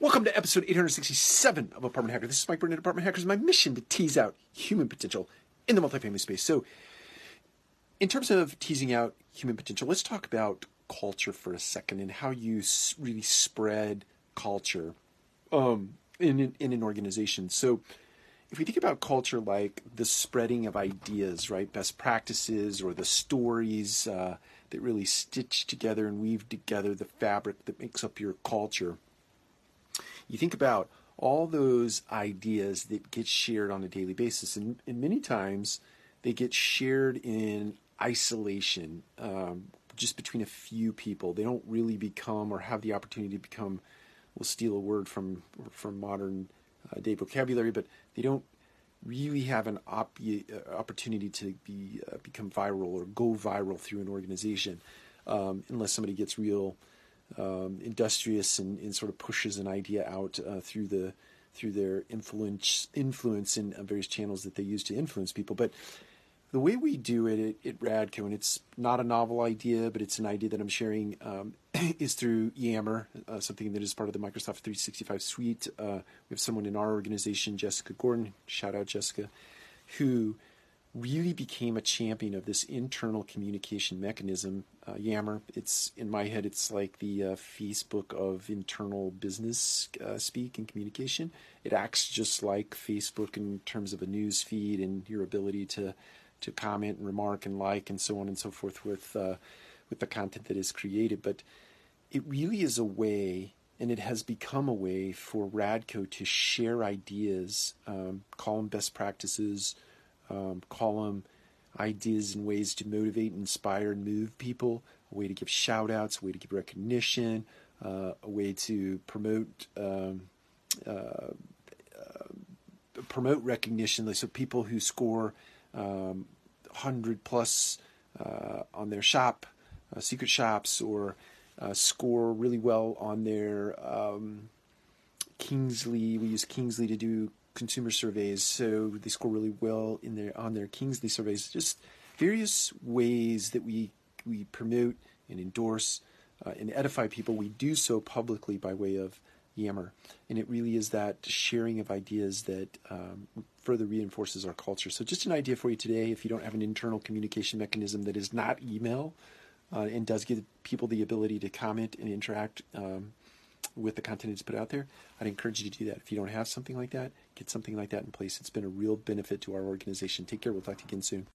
Welcome to episode 867 of Apartment Hacker. This is Mike Burnett, Apartment Hackers. My mission to tease out human potential in the multifamily space. So, in terms of teasing out human potential, let's talk about culture for a second and how you really spread culture um, in, in an organization. So, if we think about culture like the spreading of ideas, right, best practices or the stories uh, that really stitch together and weave together the fabric that makes up your culture you think about all those ideas that get shared on a daily basis, and, and many times they get shared in isolation, um, just between a few people. They don't really become or have the opportunity to become. We'll steal a word from from modern uh, day vocabulary, but they don't really have an op- uh, opportunity to be uh, become viral or go viral through an organization, um, unless somebody gets real um, industrious and, and, sort of pushes an idea out uh, through the through their influence influence in uh, various channels that they use to influence people. But the way we do it at, at Radco, and it's not a novel idea, but it's an idea that I'm sharing, um, is through Yammer, uh, something that is part of the Microsoft 365 suite. Uh, we have someone in our organization, Jessica Gordon, shout out Jessica, who really became a champion of this internal communication mechanism. Uh, Yammer, it's in my head, it's like the uh, Facebook of internal business uh, speak and communication. It acts just like Facebook in terms of a news feed and your ability to to comment and remark and like and so on and so forth with uh, with the content that is created. But it really is a way. And it has become a way for Radco to share ideas, um, call them best practices, um, column ideas and ways to motivate, inspire, and move people, a way to give shout outs, a way to give recognition, uh, a way to promote um, uh, uh, promote recognition. So people who score um, 100 plus uh, on their shop, uh, secret shops, or score really well on their um, Kingsley. We use Kingsley to do consumer surveys, so they score really well in their on their Kingsley surveys. Just various ways that we we promote and endorse uh, and edify people. We do so publicly by way of Yammer, and it really is that sharing of ideas that um, further reinforces our culture. So, just an idea for you today: if you don't have an internal communication mechanism that is not email. Uh, and does give people the ability to comment and interact um, with the content that's put out there, I'd encourage you to do that. If you don't have something like that, get something like that in place. It's been a real benefit to our organization. Take care. We'll talk to you again soon.